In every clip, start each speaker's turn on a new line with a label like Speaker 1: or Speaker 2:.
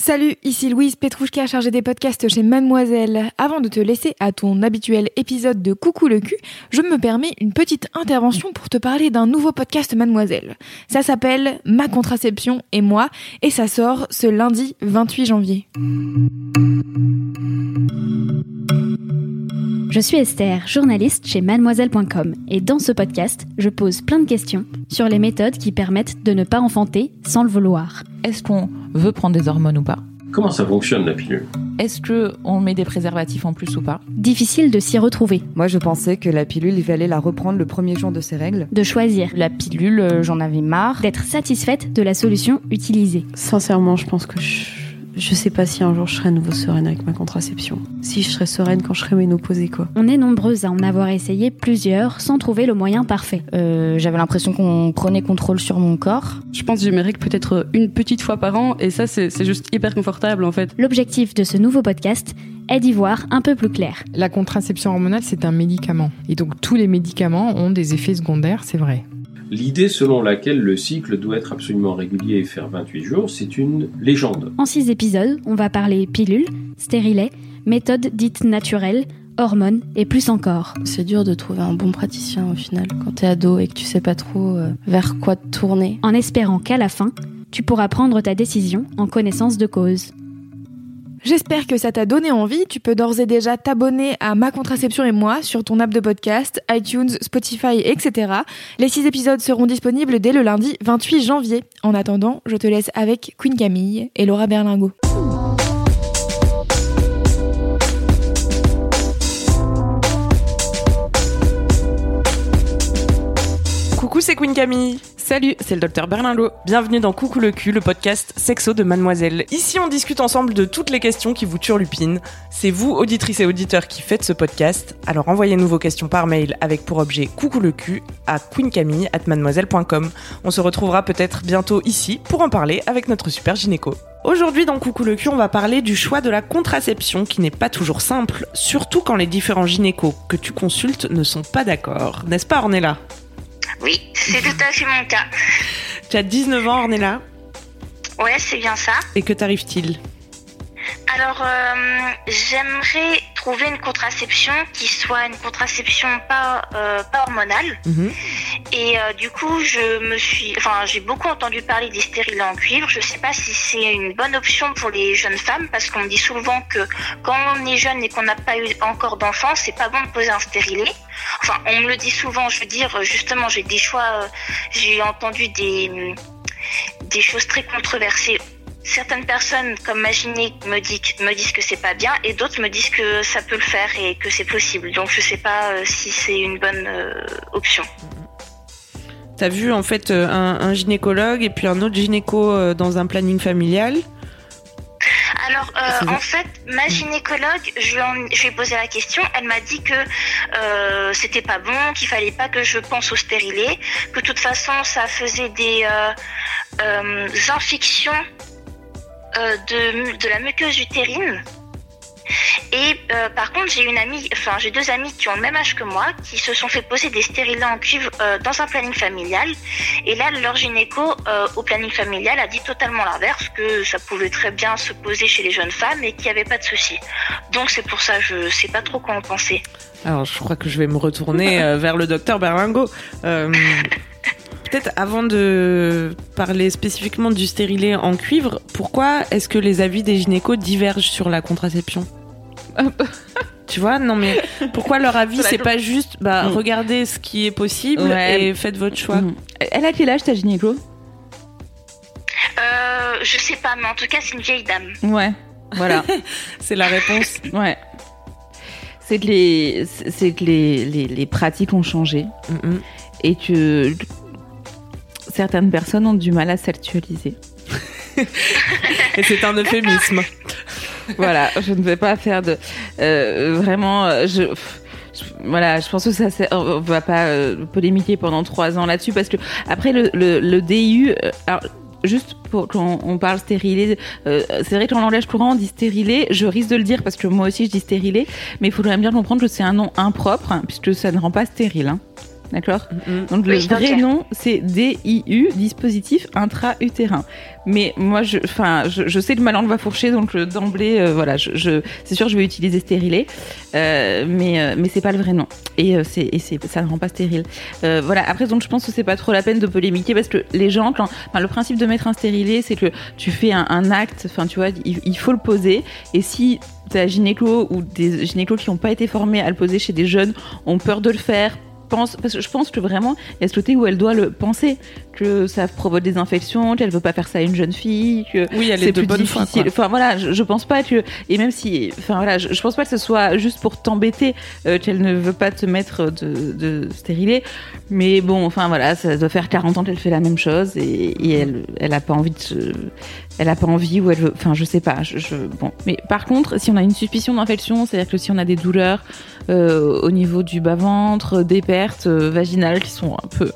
Speaker 1: Salut, ici Louise Petrouchka, chargée des podcasts chez Mademoiselle. Avant de te laisser à ton habituel épisode de Coucou le cul, je me permets une petite intervention pour te parler d'un nouveau podcast Mademoiselle. Ça s'appelle Ma contraception et moi et ça sort ce lundi 28 janvier.
Speaker 2: Je suis Esther, journaliste chez mademoiselle.com et dans ce podcast, je pose plein de questions sur les méthodes qui permettent de ne pas enfanter sans le vouloir.
Speaker 3: Est-ce qu'on veut prendre des hormones ou pas?
Speaker 4: Comment ça fonctionne la pilule?
Speaker 3: Est-ce que on met des préservatifs en plus ou pas?
Speaker 2: Difficile de s'y retrouver,
Speaker 5: Moi, je pensais que la pilule, il fallait la reprendre le premier jour de ses règles.
Speaker 2: de choisir,
Speaker 6: La pilule, euh, j'en avais marre.
Speaker 2: d'être satisfaite de la solution utilisée.
Speaker 7: Sincèrement, je pense que je, je sais pas si un jour je serai à nouveau sereine avec ma contraception. Si je serai sereine quand je serai ménopausée, quoi.
Speaker 2: On est nombreuses à en avoir essayé plusieurs sans trouver le moyen parfait.
Speaker 6: Euh, J'avais l'impression qu'on prenait contrôle sur mon corps.
Speaker 7: Je pense que j'ai mes règles peut-être une petite fois par an, et ça, c'est c'est juste hyper confortable, en fait.
Speaker 2: L'objectif de ce nouveau podcast est d'y voir un peu plus clair.
Speaker 8: La contraception hormonale, c'est un médicament. Et donc tous les médicaments ont des effets secondaires, c'est vrai.
Speaker 4: L'idée selon laquelle le cycle doit être absolument régulier et faire 28 jours, c'est une légende.
Speaker 2: En six épisodes, on va parler pilules, stérilets, méthodes dites naturelles, hormones et plus encore.
Speaker 7: C'est dur de trouver un bon praticien, au final, quand t'es ado et que tu sais pas trop euh, vers quoi te tourner.
Speaker 2: En espérant qu'à la fin, tu pourras prendre ta décision en connaissance de cause.
Speaker 1: J'espère que ça t'a donné envie. Tu peux d'ores et déjà t'abonner à Ma Contraception et moi sur ton app de podcast, iTunes, Spotify, etc. Les six épisodes seront disponibles dès le lundi 28 janvier. En attendant, je te laisse avec Queen Camille et Laura Berlingo.
Speaker 9: Coucou, c'est Queen Camille. Salut, c'est le docteur Berlingot. Bienvenue dans Coucou le cul, le podcast sexo de Mademoiselle. Ici, on discute ensemble de toutes les questions qui vous turlupinent. C'est vous, auditrices et auditeurs, qui faites ce podcast. Alors envoyez-nous vos questions par mail avec pour objet Coucou le cul à queencamille@mademoiselle.com. On se retrouvera peut-être bientôt ici pour en parler avec notre super gynéco. Aujourd'hui dans Coucou le cul, on va parler du choix de la contraception qui n'est pas toujours simple, surtout quand les différents gynécos que tu consultes ne sont pas d'accord. N'est-ce pas Ornella?
Speaker 10: Oui, c'est tout à fait mon cas.
Speaker 9: Tu as 19 ans Ornella
Speaker 10: Ouais, c'est bien ça.
Speaker 9: et que t'arrive-t-il?
Speaker 10: Alors, euh, j'aimerais trouver une contraception qui soit une contraception pas, euh, pas hormonale.
Speaker 9: Mhm.
Speaker 10: Et euh, du coup, je me suis, enfin, j'ai beaucoup entendu parler des stérilets en cuivre. Je sais pas si c'est une bonne option pour les jeunes femmes parce qu'on me dit souvent que quand on est jeune et qu'on n'a pas eu encore d'enfant, c'est pas bon de poser un stérilet. Enfin, on me le dit souvent. Je veux dire, justement, j'ai des choix. euh, j'ai entendu des des choses très controversées. Certaines personnes, comme ma gyné, me, dit, me disent que c'est pas bien, et d'autres me disent que ça peut le faire et que c'est possible. Donc je sais pas euh, si c'est une bonne euh, option.
Speaker 9: T'as vu en fait euh, un, un gynécologue et puis un autre gynéco dans un planning familial?
Speaker 10: Alors, euh, en fait, ma gynécologue, je lui, en- je lui ai posé la question. Elle m'a dit que euh, c'était pas bon, qu'il fallait pas que je pense au stérilet, que de toute façon, ça faisait des euh, infections de, de la muqueuse utérine. Et euh, par contre, j'ai une amie, enfin j'ai deux amies qui ont le même âge que moi, qui se sont fait poser des stérilets en cuivre euh, dans un planning familial. Et là, leur gynéco euh, au planning familial a dit totalement l'inverse, que ça pouvait très bien se poser chez les jeunes femmes et qu'il n'y avait pas de souci. Donc c'est pour ça, je sais pas trop quoi en penser.
Speaker 9: Alors je crois que je vais me retourner euh, vers le docteur Berlingo. Peut-être avant de parler spécifiquement du stérilet en cuivre, pourquoi est-ce que les avis des gynécos divergent sur la contraception Tu vois, non mais pourquoi leur avis c'est pas juste bah
Speaker 6: Mm.
Speaker 9: regardez ce qui est possible
Speaker 6: Ouais.
Speaker 9: et faites votre choix.
Speaker 6: Mhm. Elle a quel âge ta gynéco?
Speaker 10: Euh, je sais pas, mais en tout cas c'est une vieille dame.
Speaker 6: Ouais, voilà.
Speaker 9: C'est la réponse.
Speaker 6: ouais. C'est que les, c'est que les, les, les pratiques ont changé et que certaines personnes ont du mal à sexualiser.
Speaker 9: Et c'est un euphémisme.
Speaker 6: voilà, je ne vais pas faire de euh, vraiment. euh, Je, voilà, je pense que ça, on va pas euh, polémiquer pendant trois ans là-dessus parce que après le, le, le DIU, euh, alors juste pour quand on parle stérilé, euh, c'est vrai que dans le langage courant on dit stérilé. Je risque de le dire parce que moi aussi je dis stérilé, mais il faudrait bien comprendre que c'est un nom impropre hein, puisque ça ne rend pas stérile. hein. D'accord Donc le vrai nom, c'est DIU, dispositif intra-utérin. Mais moi, je, enfin, je, je sais que ma langue va fourcher, donc euh, d'emblée, euh, voilà, je, je- c'est sûr, je vais utiliser stérilé, euh, mais euh, mais c'est pas le vrai nom. Et euh, c'est et c'est ça ne rend pas stérile. Euh, voilà. Après, donc je pense que c'est pas trop la peine de polémiquer parce que les gens, quand, enfin, le principe de mettre un stérilé, c'est que tu fais un, un acte, enfin, tu vois, il, il faut le poser. Et si t'as un gynéco ou des gynécos qui n'ont pas été formés à le poser chez des jeunes ont peur de le faire pense parce que je pense que vraiment il y a ce côté où elle doit le penser que ça provoque des infections qu'elle veut pas faire ça à une jeune fille que
Speaker 9: Oui,
Speaker 6: c'est
Speaker 9: de
Speaker 6: plus
Speaker 9: bonne
Speaker 6: difficile. enfin voilà je, je pense pas que et même si enfin voilà je, je pense pas que ce soit juste pour t'embêter euh, qu'elle ne veut pas te mettre de, de stérilet. Mais bon enfin voilà ça doit faire 40 ans qu'elle fait la même chose et, et elle elle a pas envie de se- elle a pas envie ou elle veut enfin je sais pas je, je- bon mais par contre si on a une suspicion d'infection c'est à dire que si on a des douleurs euh, au niveau du bas ventre des pertes euh, vaginales qui sont un peu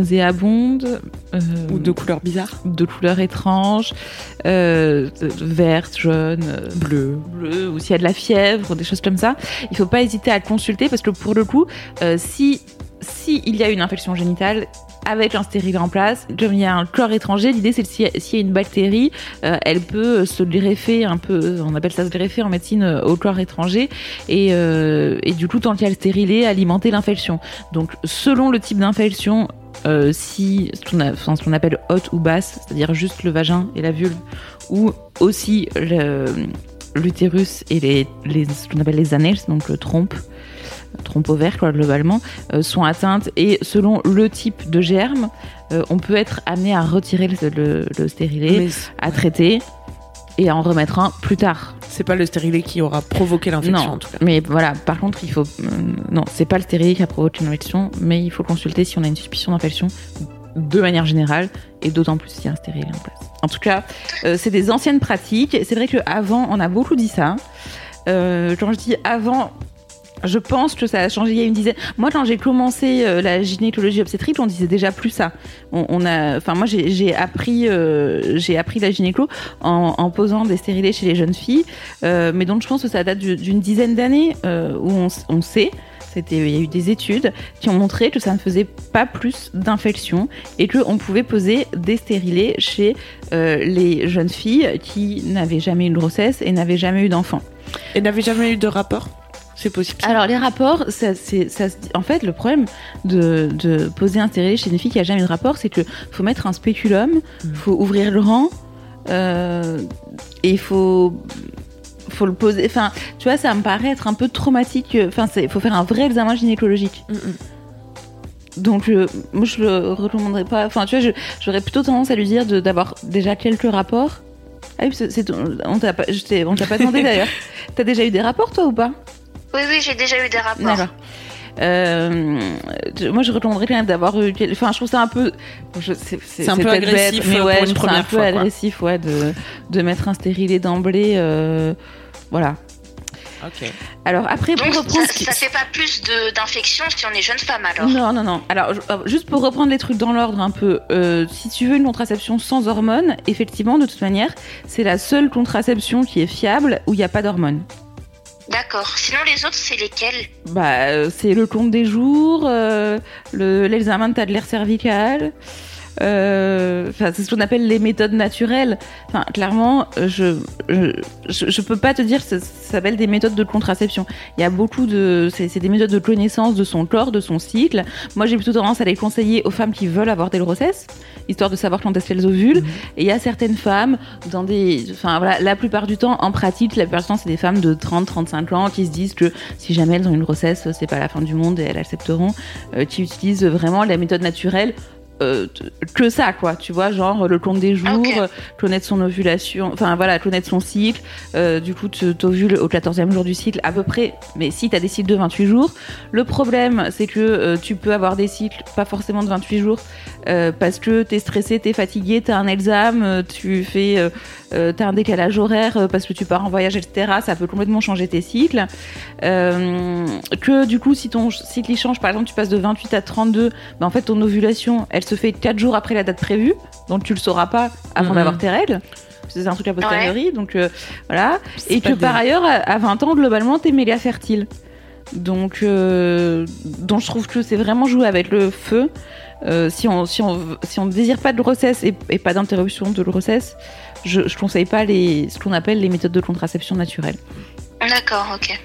Speaker 6: nauséabondes euh,
Speaker 9: Ou de couleurs bizarres.
Speaker 6: de couleurs étranges, euh, de- de verte, jaune, euh,
Speaker 9: Bleu.
Speaker 6: bleu, ou s'il y a de la fièvre, des choses comme ça, il faut pas hésiter à le consulter parce que pour le coup, si si il y a une infection génitale avec un stérilet en place, comme il y a un corps étranger, l'idée c'est que si- s'il y a une bactérie, euh, elle peut se greffer un peu, on appelle ça se greffer en médecine euh, au corps étranger, et, euh, du coup tant qu'il y a le stérilet, alimenter l'infection. Donc selon le type d'infection, euh, si ce qu'on appelle haute ou basse, c'est-à-dire juste le vagin et la vulve, ou aussi l'utérus et les, ce qu'on appelle les annales, donc le trompe, trompe ovaire quoi, globalement, euh, sont atteintes et selon le type de germe, euh, on peut être amené à retirer le, le, le stérilet, à traiter et à en remettre un plus tard.
Speaker 9: c'est pas le stérilet qui aura provoqué l'infection en tout cas.
Speaker 6: mais voilà, par contre, il faut. euh, non, c'est pas le stérilet qui a provoqué une infection, mais il faut consulter si on a une suspicion d'infection de manière générale, et d'autant plus s'il y a un stérilet en place. En tout cas, euh, c'est des anciennes pratiques. C'est vrai qu'avant, on a beaucoup dit ça. Euh, quand je dis avant, je pense que ça a changé il y a une dizaine. Moi, quand j'ai commencé euh, la gynécologie obstétrique, on disait déjà plus ça. Enfin, moi, j'ai appris, euh, j'ai appris la gynéco en, posant des stérilés chez les jeunes filles. Euh, mais donc, je pense que ça date du- d'une dizaine d'années où on, on sait. Il y a eu des études qui ont montré que ça ne faisait pas plus d'infections et qu'on pouvait poser des stérilés chez les jeunes filles qui n'avaient jamais eu de grossesse et n'avaient jamais eu d'enfant.
Speaker 9: Et n'avait jamais eu de rapport? C'est possible.
Speaker 6: Alors les rapports, ça, c'est, ça, en fait, le problème de, de poser un stérilet chez une fille qui a jamais eu de rapport, c'est que faut mettre un spéculum, faut ouvrir le rang, euh, et il faut faut le poser. Enfin, tu vois, ça me paraît être un peu traumatique. Enfin, il faut faire un vrai examen gynécologique. Donc, euh, moi, je le recommanderais pas. Enfin, tu vois, j'aurais plutôt tendance à lui dire d'avoir déjà quelques rapports. Ah oui, c'est, c'est- on t'a pas, je t'ai- on t'a pas demandé d'ailleurs. T'as déjà eu des rapports, toi, ou pas?
Speaker 10: Oui, oui, j'ai déjà eu des rapports.
Speaker 6: D'accord. Euh, moi, je recommanderais quand même d'avoir eu. Enfin, je trouve ça un peu. C'est
Speaker 9: un peu agressif,
Speaker 6: mais
Speaker 9: euh,
Speaker 6: ouais,
Speaker 9: pour une
Speaker 6: je trouve ça un
Speaker 9: première
Speaker 6: peu
Speaker 9: fois, quoi.
Speaker 6: agressif, ouais, de, de mettre un stérilet d'emblée. euh, voilà.
Speaker 9: Ok.
Speaker 6: Alors après, pour
Speaker 10: Donc,
Speaker 6: reprendre.
Speaker 10: ça, ça fait pas plus de- d'infections si on est jeune femme alors.
Speaker 6: Non, non, non. Alors, euh, juste pour reprendre les trucs dans l'ordre un peu, euh, si tu veux une contraception sans hormones, effectivement, de toute manière, c'est la seule contraception qui est fiable où il n'y a pas d'hormones.
Speaker 10: D'accord. Sinon, les autres, c'est lesquels?
Speaker 6: Bah, euh, c'est le compte des jours, euh, le- l'examen de l'air cervical. Euh, c'est ce qu'on appelle les méthodes naturelles. Enfin, clairement, je, je, je, je peux pas te dire que ça, ça s'appelle des méthodes de contraception. Il y a beaucoup de, c'est des méthodes de connaissance de son corps, de son cycle. Moi, j'ai plutôt tendance à les conseiller aux femmes qui veulent avoir des grossesses, histoire de savoir quand est-ce qu'elles ovulent. Et il y a certaines femmes dans des, enfin voilà, la plupart du temps, en pratique, la plupart du temps, c'est des femmes de 30, 35 ans qui se disent que si jamais elles ont une grossesse, c'est pas la fin du monde et elles accepteront, euh, qui utilisent vraiment la méthode naturelle euh, que ça, quoi. Tu vois, genre le compte des jours, euh, connaître son ovulation, enfin voilà, connaître son cycle. euh, du coup, tu t'ovules au 14e jour du cycle, à peu près. Mais si tu as des cycles de 28 jours, le problème, c'est que tu peux avoir des cycles pas forcément de 28 jours parce que t'es stressé, t'es fatigué, t'as un examen, tu fais, t'as un décalage horaire parce que tu pars en voyage, etc. Ça peut complètement changer tes cycles. Que du coup, si ton cycle il change, par exemple, tu passes de 28 à 32, bah, en fait, ton ovulation, elle se fait 4 jours après la date prévue, donc tu le sauras pas avant
Speaker 8: Mhm.
Speaker 6: d'avoir tes règles. C'est un truc à posteriori, donc euh, voilà. Et que par ailleurs, à, à 20 ans, globalement, t'es mélia fertile. Donc, euh, donc je trouve que c'est vraiment jouer avec le feu. Euh, si on si on si on ne désire pas de grossesse et, et pas d'interruption de grossesse, je, je conseille pas les ce qu'on appelle les méthodes de contraception naturelle.
Speaker 10: D'accord, ok.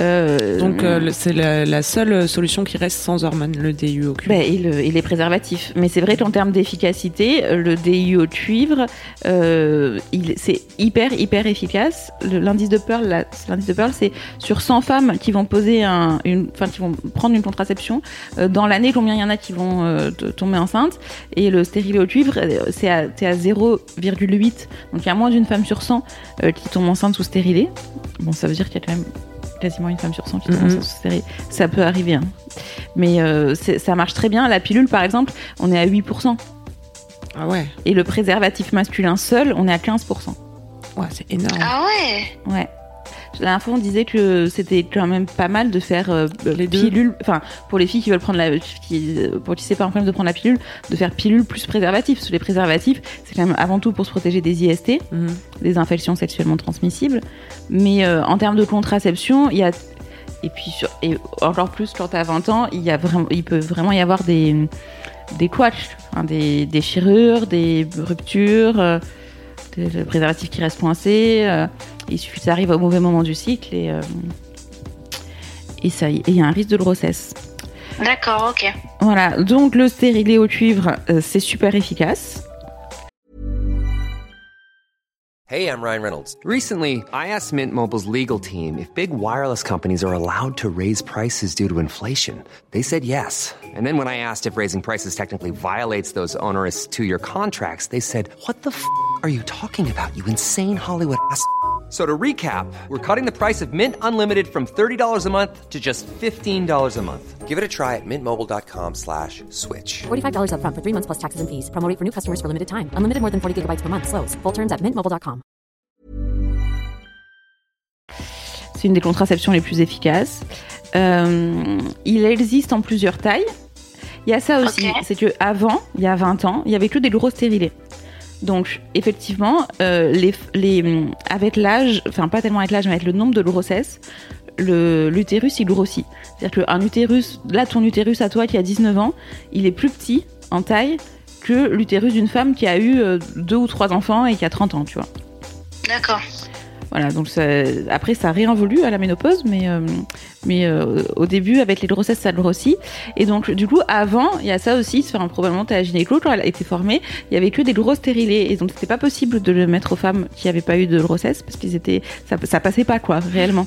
Speaker 6: Euh,
Speaker 9: Donc euh, c'est la, la seule solution qui reste sans hormones, le DIU au cuivre.
Speaker 6: Ben, et, le- et les préservatifs. Mais c'est vrai qu'en termes d'efficacité, le DIU au cuivre, euh, c'est hyper, hyper efficace. L'indice de Pearl, la- l'indice de Pearl, c'est sur 100 femmes qui vont poser un, une, enfin, qui vont prendre une contraception. dans l'année, combien il y en a qui vont tomber enceinte Et le stérilet au cuivre, c'est à, à 0,8. Donc il y a moins d'une femme sur 100 euh, qui tombe enceinte sous stérilet. Bon, ça veut dire qu'il y a quand même quasiment une femme sur 100 qui enceinte sous stérilet. Ça peut arriver, hein. Mais euh, ça marche très bien. La pilule, par exemple, on est à 8%.
Speaker 9: Ah ouais,
Speaker 6: Et le préservatif masculin seul, on est à 15%.
Speaker 9: ouais c'est énorme.
Speaker 10: Ah ouais
Speaker 6: Ouais. La dernière fois, on disait que c'était quand même pas mal de faire euh,
Speaker 9: Les
Speaker 6: pilule. Enfin, pour les filles qui veulent prendre la. Qui, pour qui c'est pas un problème de prendre la pilule, de faire pilule plus préservatif. Parce que les préservatifs, c'est quand même avant tout pour se protéger des IST,
Speaker 9: Mhm.
Speaker 6: des infections sexuellement transmissibles. Mais euh, en termes de contraception, il y a. Et puis, sur- et encore plus quand t'as 20 ans, il, y a vraiment, il peut vraiment y avoir des, des couaches, hein, des déchirures, des ruptures, euh, des, des préservatifs qui restent coincés. euh, il suffit ça arrive au mauvais moment du cycle et, euh, et ça, et il y a un risque de grossesse.
Speaker 10: D'accord, ok.
Speaker 6: Voilà, donc le stérilet au cuivre, euh, c'est super efficace.
Speaker 11: Hey, I'm Ryan Reynolds. Recently, I asked Mint Mobile's legal team if big wireless companies are allowed to raise prices due to inflation. They said yes. And then when I asked if raising prices technically violates those onerous two year contracts, they said, What the f are you talking about, you insane Hollywood ass? So to recap, we're cutting the price of Mint Unlimited from $30 a month to just $15 a month. Give it a try at mintmobile.com slash switch.
Speaker 12: $45 upfront for three months plus taxes and fees. Promo for new customers for limited time. Unlimited more than 40 gigabytes per month. Slows. Full terms at mintmobile.com.
Speaker 6: C'est une des contraceptions les plus efficaces. Euh, il existe en plusieurs tailles. Il y a ça aussi,
Speaker 10: Ok.
Speaker 6: c'est que avant, il y a 20 ans, il y avait que des gros stérilés. Donc, effectivement, euh, les, les, avec l'âge, enfin pas tellement avec l'âge, mais avec le nombre de grossesses, l'utérus il grossit. C'est-à-dire qu'un utérus, là ton utérus à toi qui a 19 ans, il est plus petit en taille que l'utérus d'une femme qui a eu euh, deux ou trois enfants et qui a 30 ans, tu vois.
Speaker 10: D'accord.
Speaker 6: Voilà, donc ça- après ça a réinvolu à la ménopause, mais, euh, mais euh, au début avec les grossesses ça grossit. Et donc du coup avant, il y a ça aussi, enfin, probablement à la gynéco quand elle a été formée, il y avait que des gros stérilés et donc c'était pas possible de le mettre aux femmes qui n'avaient pas eu de grossesse parce qu'ils étaient, ça, ça passait pas quoi réellement.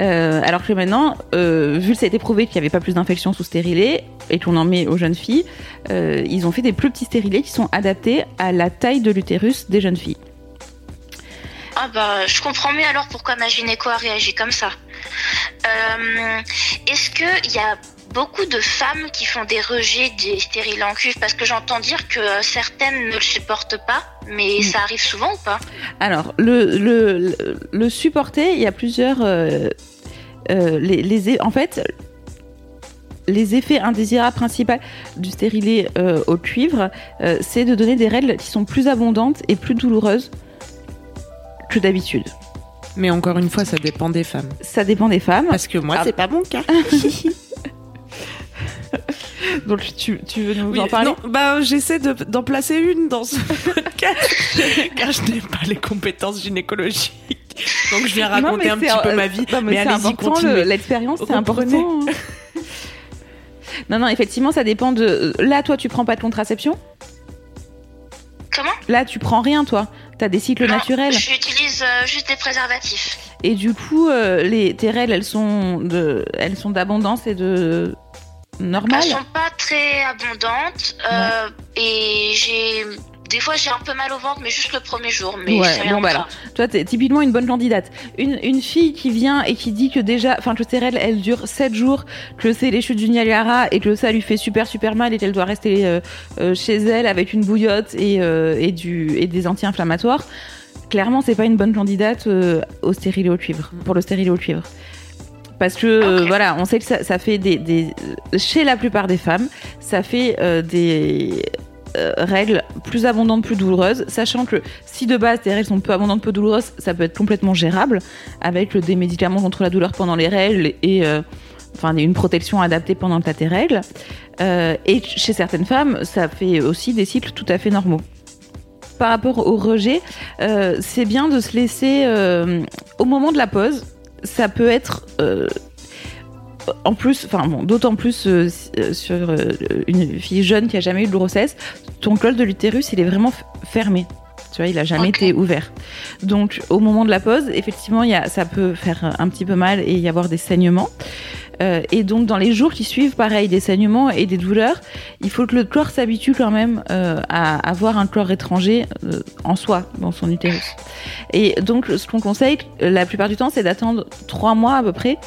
Speaker 6: Euh, alors que maintenant, euh, vu que ça a été prouvé qu'il n'y avait pas plus d'infections sous stérilet et qu'on en met aux jeunes filles, euh, ils ont fait des plus petits stérilés qui sont adaptés à la taille de l'utérus des jeunes filles.
Speaker 10: Ah bah, je comprends mieux alors pourquoi ma gynéco a réagi comme ça. Euh, Est-ce qu'il y a beaucoup de femmes qui font des rejets des stérilés en cuivre Parce que j'entends dire que euh, certaines ne le supportent pas, mais ça arrive souvent ou pas?
Speaker 6: Alors, le, le, supporter, il y a plusieurs. euh, euh, les, les, en fait, les effets indésirables principaux du stérilet euh, au cuivre, euh, c'est de donner des règles qui sont plus abondantes et plus douloureuses que d'habitude.
Speaker 9: Mais encore une fois, ça dépend des femmes.
Speaker 6: Ça dépend des femmes.
Speaker 9: Parce que moi,
Speaker 6: Ah.
Speaker 9: c'est pas mon cas.
Speaker 6: Donc, tu, tu veux nous
Speaker 9: Oui,
Speaker 6: en parler
Speaker 9: non, bah, j'essaie de- d'en placer une dans ce podcast, car je n'ai pas les compétences gynécologiques. Donc je viens raconter un petit peu
Speaker 6: euh,
Speaker 9: ma vie.
Speaker 6: non, mais
Speaker 9: allez-y,
Speaker 6: l'expérience, c'est important. hein. non, non, effectivement, ça dépend de. Là, toi, tu prends pas de contraception?
Speaker 10: Comment?
Speaker 6: Là, tu prends rien, toi. T'as des cycles
Speaker 10: Non,
Speaker 6: naturels.
Speaker 10: J'utilise euh, juste des préservatifs.
Speaker 6: Et du coup, euh, les, tes règles, elles sont de, elles sont d'abondance et de normal.
Speaker 10: Elles sont pas très abondante euh, et j'ai des fois j'ai un peu mal au ventre, mais juste le premier jour. Mais
Speaker 6: ouais,
Speaker 10: rien
Speaker 6: bon, bah alors, toi, t'es typiquement une bonne candidate. Une, une fille qui vient et qui dit que déjà, enfin, que ses règles, elles durent 7 jours, que c'est les chutes du Niagara et que ça lui fait super, super mal et qu'elle doit rester euh, euh, chez elle avec une bouillotte et, euh, et, du, et des anti-inflammatoires. Clairement, c'est pas une bonne candidate euh, au au cuivre, pour le stérilet au cuivre. Parce que euh, voilà, on sait que ça, ça fait des, des- chez la plupart des femmes, ça fait euh, des règles plus abondantes, plus douloureuses, sachant que si de base tes règles sont peu abondantes, peu douloureuses, ça peut être complètement gérable avec des médicaments contre la douleur pendant les règles et enfin une protection adaptée pendant que t'as tes règles. Euh, et chez certaines femmes, ça fait aussi des cycles tout à fait normaux. Par rapport au rejet, euh, c'est bien de se laisser euh, au moment de la pause. Ça peut être euh, en plus, enfin bon, d'autant plus sur une fille jeune qui a jamais eu de grossesse, ton col de l'utérus il est vraiment fermé. Tu vois, il a jamais été ouvert. Donc, au moment de la pause, effectivement, il y a, ça peut faire un petit peu mal et y avoir des saignements. Euh, et donc, dans les jours qui suivent, pareil, des saignements et des douleurs, il faut que le corps s'habitue quand même euh, à avoir un corps étranger euh, en soi, dans son utérus. Et donc, ce qu'on conseille, la plupart du temps, c'est d'attendre trois mois à peu près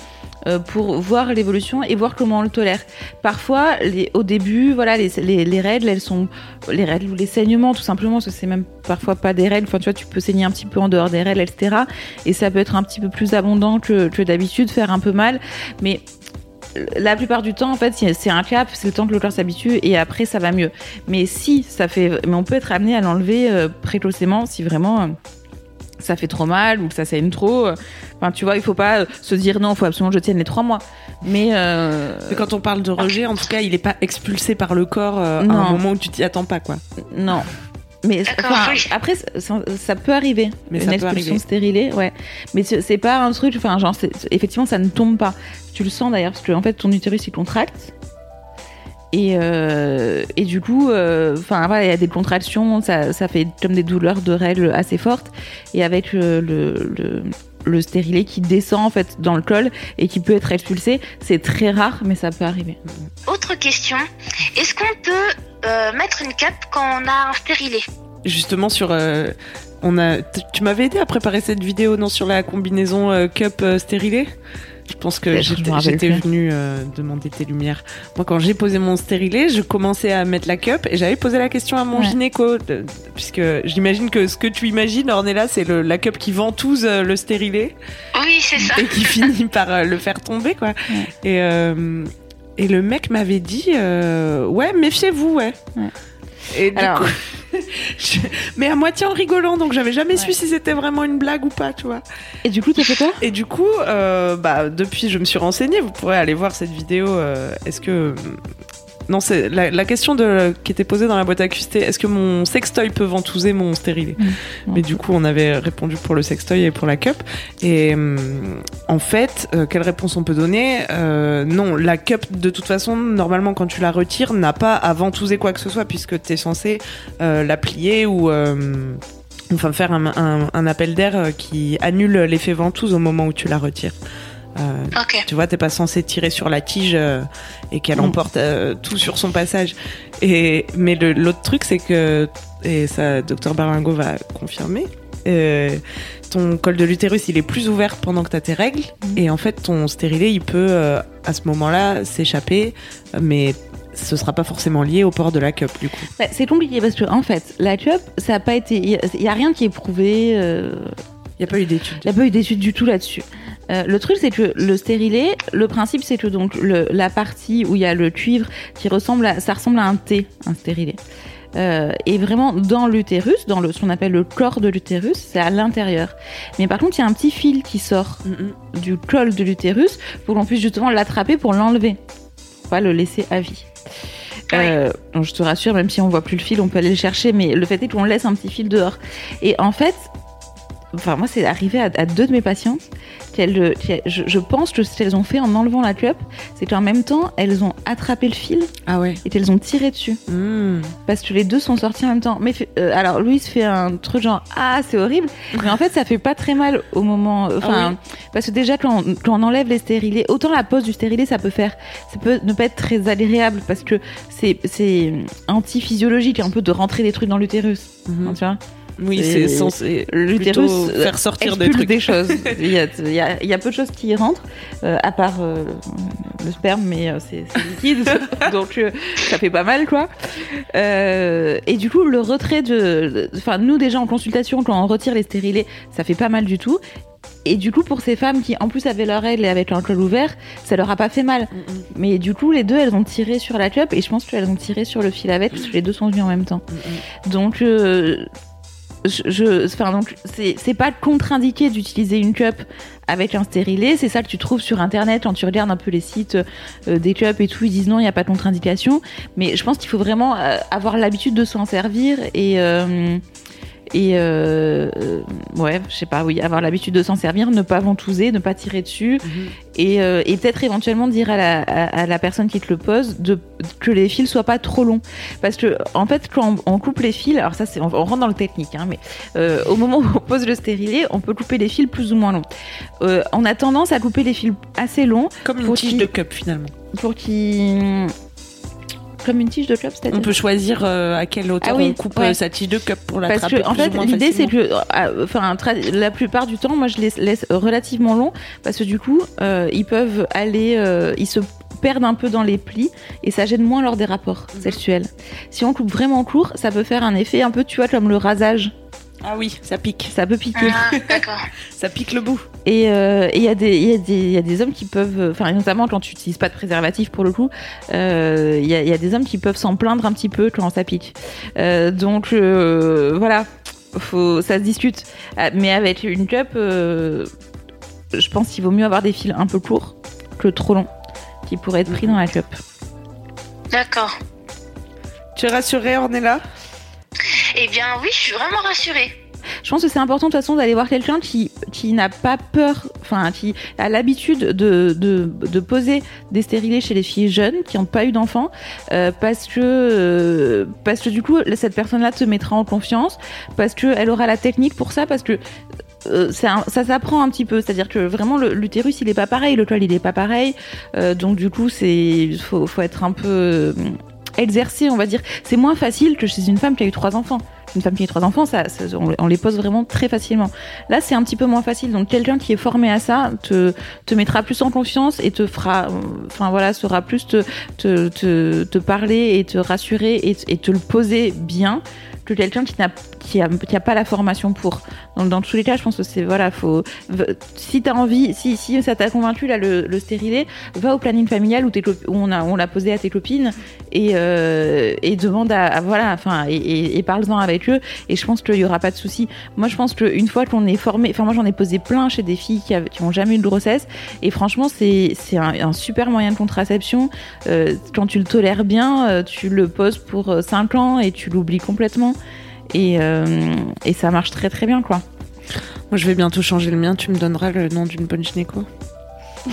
Speaker 6: euh, pour voir l'évolution et voir comment on le tolère. Parfois, les, au début, voilà, les, les, les règles, elles sont les règles ou les saignements, tout simplement, parce que c'est même parfois pas des règles. Enfin, tu vois, tu peux saigner un petit peu en dehors des règles, etc. Et ça peut être un petit peu plus abondant que, que d'habitude, faire un peu mal, mais la plupart du temps, en fait, c'est c'est un cap, c'est le temps que le corps s'habitue et après ça va mieux. Mais si ça fait, mais on peut être amené à l'enlever euh, précocement si vraiment euh, ça fait trop mal ou que ça saigne trop. euh. Enfin, tu vois, il faut pas euh, se dire non, il faut absolument que je tienne les trois mois. Mais, euh,
Speaker 9: quand on parle de rejet, en tout cas, il est pas expulsé par le corps euh, à un moment où tu t'y attends pas, quoi.
Speaker 6: Non. Mais enfin, après, ça, ça peut arriver.
Speaker 9: Mais
Speaker 6: une
Speaker 9: ça peut
Speaker 6: expulsion
Speaker 9: arriver.
Speaker 6: stérilée, ouais. Mais c'est pas un truc, enfin, genre, c'est- effectivement, ça ne tombe pas. Tu le sens d'ailleurs, parce que en fait, ton utérus il contracte. Et, euh, et du coup, euh, enfin, voilà, il y a des contractions, ça, ça fait comme des douleurs de règles assez fortes. Et avec euh, le, le, le stérilet qui descend en fait dans le col et qui peut être expulsé, c'est très rare, mais ça peut arriver.
Speaker 10: Autre question, est-ce qu'on peut euh, mettre une cape quand on a un stérilet?
Speaker 9: Justement, sur. euh, on a, tu m'avais aidé à préparer cette vidéo, non, sur la combinaison euh, cup euh, stérilé Je pense que j'étais venue euh, demander tes lumières. Moi, quand j'ai posé mon stérilet, je commençais à mettre la cup et j'avais posé la question à mon
Speaker 6: Ouais.
Speaker 9: gynéco, de- puisque j'imagine que ce que tu imagines, Ornella, c'est la cup qui ventouse euh, le stérilet.
Speaker 10: Oui, c'est ça.
Speaker 9: et qui finit par euh, le faire tomber quoi. Et euh, et le mec m'avait dit euh, ouais méfiez-vous ouais. Et du
Speaker 6: Alors-
Speaker 9: coup, je- mais à moitié en rigolant donc j'avais jamais su si c'était vraiment une blague ou pas tu vois.
Speaker 6: Et du coup t'as fait quoi?
Speaker 9: Et du coup euh, bah depuis je me suis renseignée vous pourrez aller voir cette vidéo. euh, Est-ce que non, c'est la, la question de, qui était posée dans la boîte à QST. Est-ce que mon sextoy peut ventouser mon stérilet Mais du coup, on avait répondu pour le sextoy et pour la cup. Et hum, en fait, euh, quelle réponse on peut donner? Euh, Non, la cup, de toute façon, normalement, quand tu la retires, n'a pas à ventouser quoi que ce soit, puisque tu es censé euh, la plier ou... Enfin, faire un, un- un appel d'air qui annule l'effet ventouse au moment où tu la retires. Euh, Tu vois, t'es pas censé tirer sur la tige euh, et qu'elle emporte euh, tout sur son passage. Et mais le- l'autre truc, c'est que et ça, docteur Berlingo va confirmer. euh, ton col de l'utérus, il est plus ouvert pendant que t'as tes règles, et en fait, ton stérilet, il peut euh, à ce moment-là s'échapper, mais ce sera pas forcément lié au port de la cup du coup.
Speaker 6: Bah, c'est compliqué parce que en fait, la cup, ça a pas été, il y, a- il y a rien qui est prouvé. Il
Speaker 9: n'y a pas eu d'études.
Speaker 6: Il y a pas eu d'études du tout là-dessus. Euh, le truc, c'est que le stérilet, le principe, c'est que donc le, la partie où il y a le cuivre qui ressemble à, ça ressemble à un T, un stérilet. Euh, et vraiment dans l'utérus, dans le, ce qu'on appelle le corps de l'utérus, c'est à l'intérieur. Mais par contre, il y a un petit fil qui sort du col de l'utérus pour qu'on puisse justement l'attraper pour l'enlever, pour pas le laisser à vie. Euh, je te rassure, même si on voit plus le fil, on peut aller le chercher, mais le fait est qu'on laisse un petit fil dehors. Et en fait, enfin moi c'est arrivé à, à deux de mes patientes qu'elles, qu'elles- je, je pense que ce qu'elles ont fait en enlevant la cup, c'est qu'en même temps elles ont attrapé le fil
Speaker 9: Ah ouais.
Speaker 6: et qu'elles ont tiré dessus
Speaker 9: Hmm.
Speaker 6: parce que les deux sont sortis en même temps. Mais euh, alors Louise fait un truc genre ah c'est horrible, mais en fait ça fait pas très mal au moment, enfin parce que déjà quand on, quand on enlève les stérilés, autant la pose du stérilet ça peut faire, ça peut ne pas être très agréable parce que c'est c'est anti-physiologique un peu de rentrer des trucs dans l'utérus,
Speaker 9: Mhm.
Speaker 6: hein, tu vois?
Speaker 9: Oui, c'est censé
Speaker 6: l'utérus
Speaker 9: faire sortir des trucs.
Speaker 6: des choses. Il y, a, il y a- il y a peu de choses qui y rentrent, euh, à part euh, le sperme, mais euh, c'est liquide, donc euh, ça fait pas mal, quoi. Euh, et du coup, le retrait de, enfin, nous déjà en consultation, quand on retire les stérilés, ça fait pas mal du tout. Et du coup, pour ces femmes qui en plus avaient leurs règles et avec un col ouvert, ça leur a pas fait mal. Mais du coup, les deux, elles ont tiré sur la cup et je pense qu'elles ont tiré sur le fil avec parce que les deux sont venus en même temps. Donc, euh, je, je- donc c'est c'est pas contre-indiqué d'utiliser une cup avec un stérilet. C'est ça que tu trouves sur internet quand tu regardes un peu les sites euh, des cups et tout. Ils disent non, il n'y a pas de contre-indication. Mais je pense qu'il faut vraiment euh, avoir l'habitude de s'en servir et. euh, et euh, euh, ouais, je sais pas, oui, avoir l'habitude de s'en servir, ne pas ventouser, ne pas tirer dessus, et, euh, et peut-être éventuellement dire à la, à, à la personne qui te le pose de, que les fils soient pas trop longs. Parce que, en fait, quand on, on coupe les fils, alors ça, c'est, on, on rentre dans le technique, hein, mais euh, au moment où on pose le stérilet, on peut couper les fils plus ou moins longs. On a tendance à couper les fils assez longs.
Speaker 9: Comme une tige de cup finalement.
Speaker 6: Pour qu'ils. Comme une tige de club, c'est-à-dire
Speaker 9: On peut choisir euh, à quelle hauteur
Speaker 6: Ah oui,
Speaker 9: on coupe
Speaker 6: ouais.
Speaker 9: euh, sa tige de cup pour
Speaker 6: Parce
Speaker 9: l'attraper
Speaker 6: que en fait l'idée c'est que euh, enfin tra- la plupart du temps moi je les laisse relativement longs parce que du coup euh, ils peuvent aller ils se perdent un peu dans les plis et ça gêne moins lors des rapports
Speaker 9: Mhm.
Speaker 6: sexuels. Si on coupe vraiment court, ça peut faire un effet un peu tu vois comme le rasage.
Speaker 9: Ah oui, ça pique.
Speaker 6: Ça peut piquer.
Speaker 10: Ah, d'accord.
Speaker 9: Ça pique le bout.
Speaker 6: Et euh, il y, a des- il y, a des- il y a des hommes qui peuvent, euh, enfin notamment quand tu n'utilises pas de préservatif pour le coup, euh, il y, a, il y a des hommes qui peuvent s'en plaindre un petit peu quand ça pique. Euh, donc euh, voilà, faut, ça se discute. Ah, Mais avec une cup, euh, je pense qu'il vaut mieux avoir des fils un peu courts que trop longs, qui pourraient être pris dans la cup.
Speaker 10: D'accord.
Speaker 9: Tu es rassurée, Ornella?
Speaker 10: Eh bien oui, je suis vraiment rassurée.
Speaker 6: Je pense que c'est important de toute façon d'aller voir quelqu'un qui, n'a pas peur, enfin qui a l'habitude de, poser des stérilés chez les filles jeunes qui n'ont pas eu d'enfants, euh, parce que euh, parce que du coup cette personne-là te mettra en confiance, parce qu'elle aura la technique pour ça, parce que euh, ça s'apprend un petit peu, c'est-à-dire que vraiment l'utérus il est pas pareil, le col il est pas pareil, donc du coup c'est faut, faut être un peu exercé, on va dire. C'est moins facile que chez une femme qui a eu trois enfants. Une femme qui a eu trois enfants, ça, ça- on, on les pose vraiment très facilement. Là, c'est un petit peu moins facile. Donc, quelqu'un qui est formé à ça te, te mettra plus en confiance et te fera, enfin voilà, saura plus te, te, te, te parler et te rassurer et, et te le poser bien que quelqu'un qui n'a qui a, qui a pas la formation pour. Donc dans tous les cas, je pense que c'est voilà, faut si t'as envie, si si ça t'a convaincu là le, le stérilet, va au planning familial où, où on a on l'a posé à tes copines et euh, et demande à, voilà, enfin et, et, parle-en avec eux et je pense qu'il y aura pas de souci. Moi, je pense qu'une fois qu'on est formé, enfin moi j'en ai posé plein chez des filles qui, avaient- qui ont jamais eu de grossesse et franchement c'est c'est un, super moyen de contraception. Euh, quand tu le tolères bien, euh, tu le poses pour 5 ans et tu l'oublies complètement. Et, euh, et ça marche très très bien quoi.
Speaker 9: Moi, je vais bientôt changer le mien. Tu me donneras le nom d'une bonne gynéco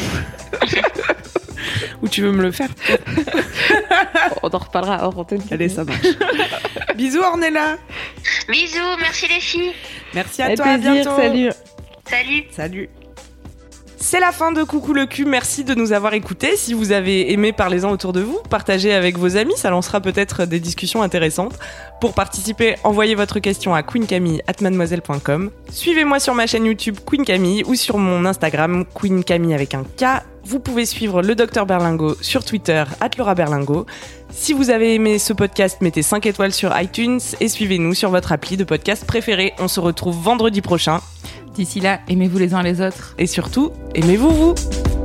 Speaker 9: Ou tu veux me le faire?
Speaker 6: On en reparlera hors antenne.
Speaker 9: Allez, ça marche. Bisous, Ornella.
Speaker 10: Bisous, merci les filles.
Speaker 9: Merci à
Speaker 6: Avec
Speaker 9: toi. à
Speaker 6: plaisir,
Speaker 9: bientôt.
Speaker 6: salut.
Speaker 10: Salut.
Speaker 9: Salut. C'est la fin de Coucou le cul. Merci de nous avoir écoutés. Si vous avez aimé, parlez-en autour de vous. Partagez avec vos amis. Ça lancera peut-être des discussions intéressantes. Pour participer, envoyez votre question à queencamille@mademoiselle.com. Suivez-moi sur ma chaîne YouTube Queen Camille ou sur mon Instagram Queen Camille avec un K. Vous pouvez suivre le docteur Berlingo sur Twitter Laura Berlingo. Si vous avez aimé ce podcast, mettez 5 étoiles sur iTunes et suivez-nous sur votre appli de podcast préféré. On se retrouve vendredi prochain.
Speaker 3: D'ici là, aimez-vous les uns les autres.
Speaker 9: Et surtout, aimez-vous vous